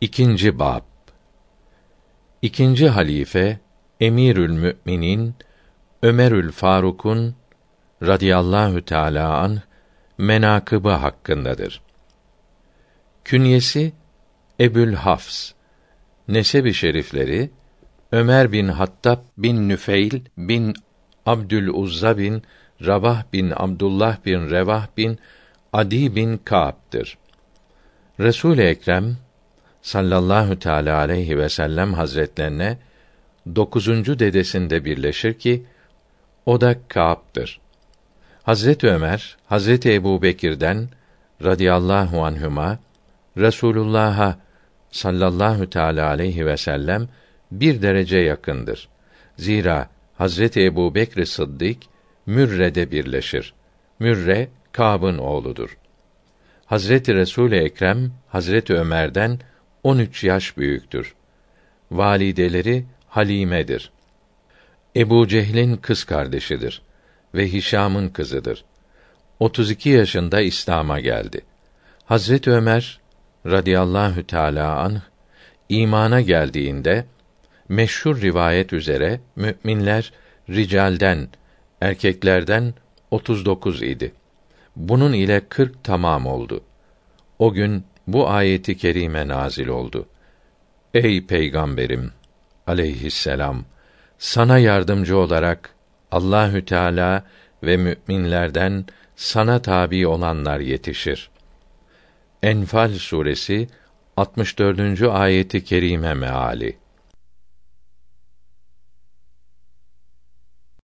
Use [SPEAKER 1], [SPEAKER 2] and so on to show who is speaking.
[SPEAKER 1] İkinci bab. İkinci halife Emirül Müminin Ömerül Faruk'un radıyallahu teala an menakıbı hakkındadır. Künyesi Ebül Hafs. Nesebi şerifleri Ömer bin Hattab bin Nüfeil bin Abdül Uzza bin Rabah bin Abdullah bin Revah bin Adi bin Ka'b'dır. Resul Ekrem sallallahu teala aleyhi ve sellem hazretlerine dokuzuncu dedesinde birleşir ki o da Ka'b'dır. Hazret Ömer, Hazreti Ebu Bekir'den radıyallahu anhüma Resulullah'a sallallahu teala aleyhi ve sellem bir derece yakındır. Zira Hazreti Ebu Bekr Sıddık Mürre'de birleşir. Mürre Kâb'ın oğludur. Hazreti Resul Ekrem Hazreti Ömer'den 13 yaş büyüktür. Valideleri Halime'dir. Ebu Cehlin kız kardeşidir ve Hişam'ın kızıdır. 32 yaşında İslam'a geldi. Hazret Ömer radıyallahu teala anh imana geldiğinde meşhur rivayet üzere müminler ricalden erkeklerden 39 idi. Bunun ile 40 tamam oldu. O gün bu ayeti kerime nazil oldu. Ey peygamberim aleyhisselam sana yardımcı olarak Allahü Teala ve müminlerden sana tabi olanlar yetişir. Enfal suresi 64. ayeti kerime meali